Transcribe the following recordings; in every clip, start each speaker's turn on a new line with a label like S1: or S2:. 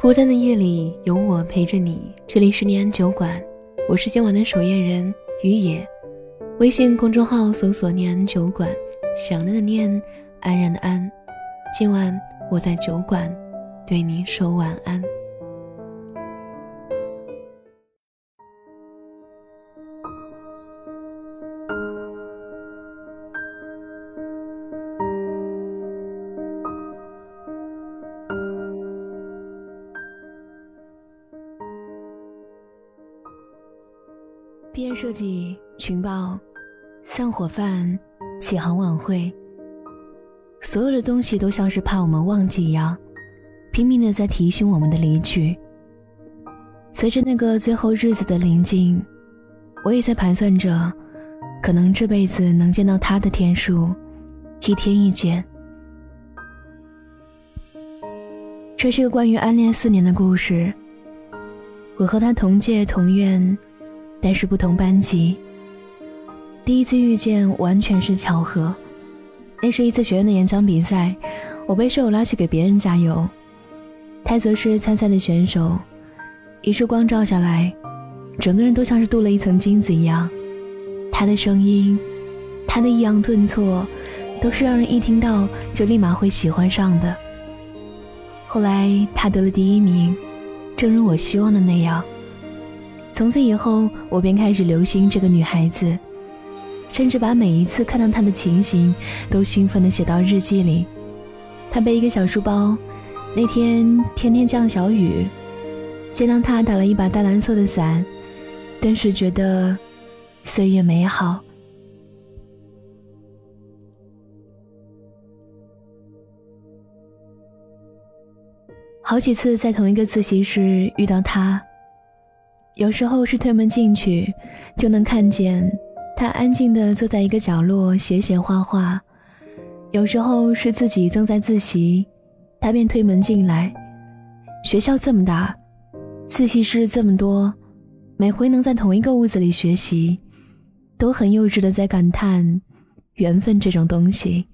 S1: 孤单的夜里有我陪着你，这里是念安酒馆，我是今晚的守夜人于野。微信公众号搜索“念安酒馆”，想念的念，安然的安。今晚我在酒馆，对你说晚安。设计、群报、散伙饭、启航晚会，所有的东西都像是怕我们忘记一样，拼命的在提醒我们的离去。随着那个最后日子的临近，我也在盘算着，可能这辈子能见到他的天数，一天一见。这是个关于暗恋四年的故事。我和他同届同院。但是不同班级。第一次遇见完全是巧合，那是一次学院的演讲比赛，我被舍友拉去给别人加油，他则是参赛的选手。一束光照下来，整个人都像是镀了一层金子一样。他的声音，他的抑扬顿挫，都是让人一听到就立马会喜欢上的。后来他得了第一名，正如我希望的那样。从此以后，我便开始留心这个女孩子，甚至把每一次看到她的情形都兴奋地写到日记里。她背一个小书包，那天天天降小雨，见到她打了一把淡蓝色的伞，顿时觉得岁月美好。好几次在同一个自习室遇到她。有时候是推门进去，就能看见他安静地坐在一个角落写写画画；有时候是自己正在自习，他便推门进来。学校这么大，自习室这么多，每回能在同一个屋子里学习，都很幼稚的在感叹缘分这种东西。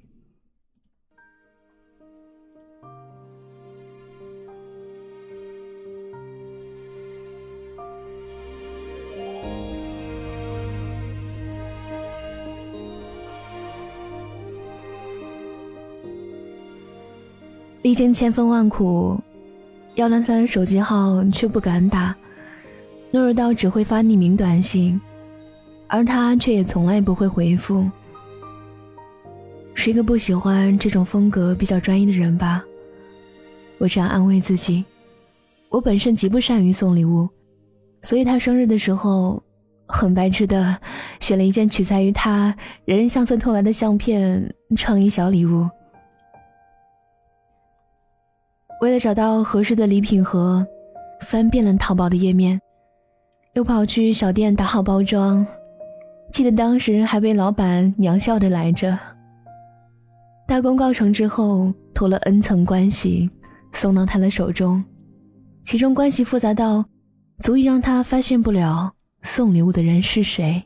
S1: 历经千辛万苦，要了他的手机号却不敢打，懦弱到只会发匿名短信，而他却也从来不会回复。是一个不喜欢这种风格比较专一的人吧？我这样安慰自己。我本身极不善于送礼物，所以他生日的时候，很白痴的选了一件取材于他人人相册偷来的相片，创意小礼物。为了找到合适的礼品盒，翻遍了淘宝的页面，又跑去小店打好包装。记得当时还被老板娘笑着来着。大功告成之后，托了 N 层关系送到他的手中，其中关系复杂到足以让他发现不了送礼物的人是谁。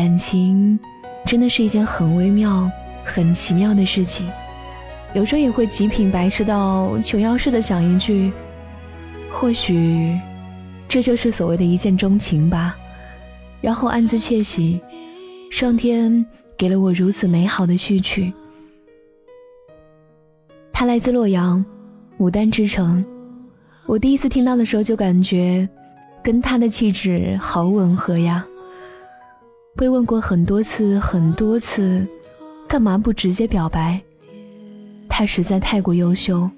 S1: 感情真的是一件很微妙、很奇妙的事情，有时候也会极品白痴到琼瑶式的想一句：“或许这就是所谓的一见钟情吧。”然后暗自窃喜，上天给了我如此美好的序曲。他来自洛阳，牡丹之城。我第一次听到的时候就感觉，跟他的气质好吻合呀。被问过很多次很多次，干嘛不直接表白？他实在太过优秀，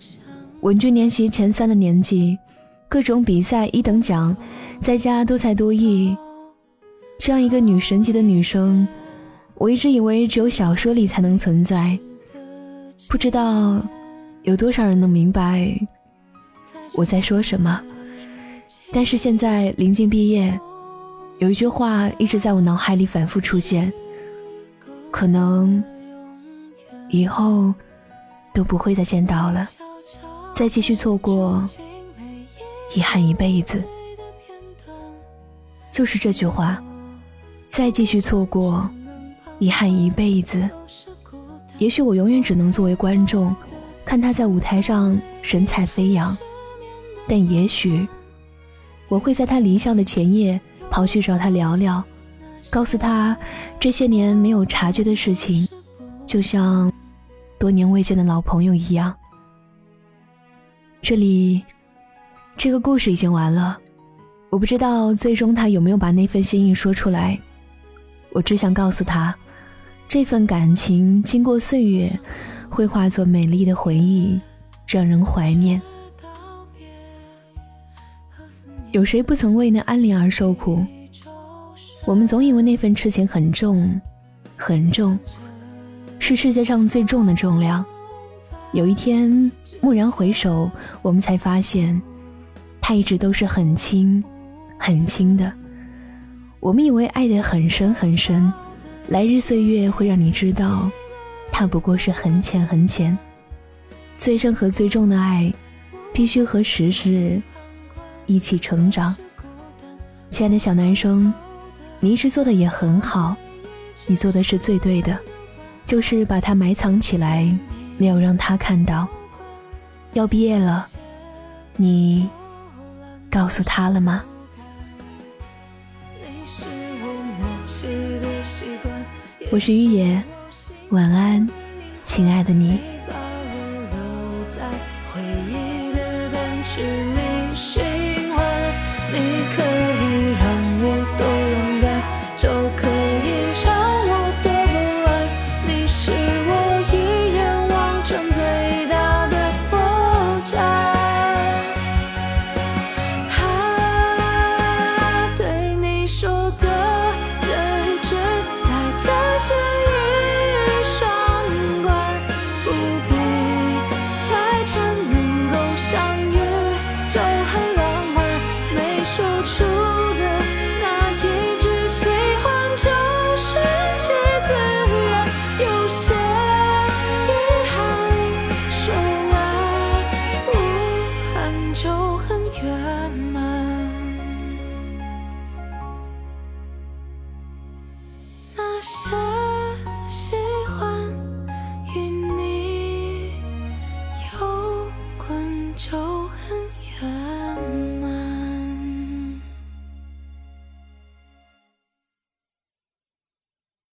S1: 稳居年级前三的年纪，各种比赛一等奖，在家多才多艺。这样一个女神级的女生，我一直以为只有小说里才能存在，不知道有多少人能明白我在说什么。但是现在临近毕业。有一句话一直在我脑海里反复出现，可能以后都不会再见到了，再继续错过遗憾一辈子。就是这句话，再继续错过，遗憾一辈子。也许我永远只能作为观众，看他在舞台上神采飞扬，但也许我会在他离校的前夜跑去找他聊聊，告诉他这些年没有察觉的事情，就像多年未见的老朋友一样。这里，这个故事已经完了。我不知道最终他有没有把那份心意说出来，我只想告诉他，这份感情经过岁月，会化作美丽的回忆，让人怀念。有谁不曾为那安陵而受苦？我们总以为那份痴情很重，很重，是世界上最重的重量。有一天蓦然回首，我们才发现，它一直都是很轻。很轻的，我们以为爱得很深很深，来日岁月会让你知道，它不过是很浅很浅。最深和最重的爱，必须和时日一起成长。亲爱的小男生，你一直做的也很好，你做的是最对的，就是把它埋藏起来，没有让他看到。要毕业了，你告诉他了吗？我是玉野，晚安，亲爱的你。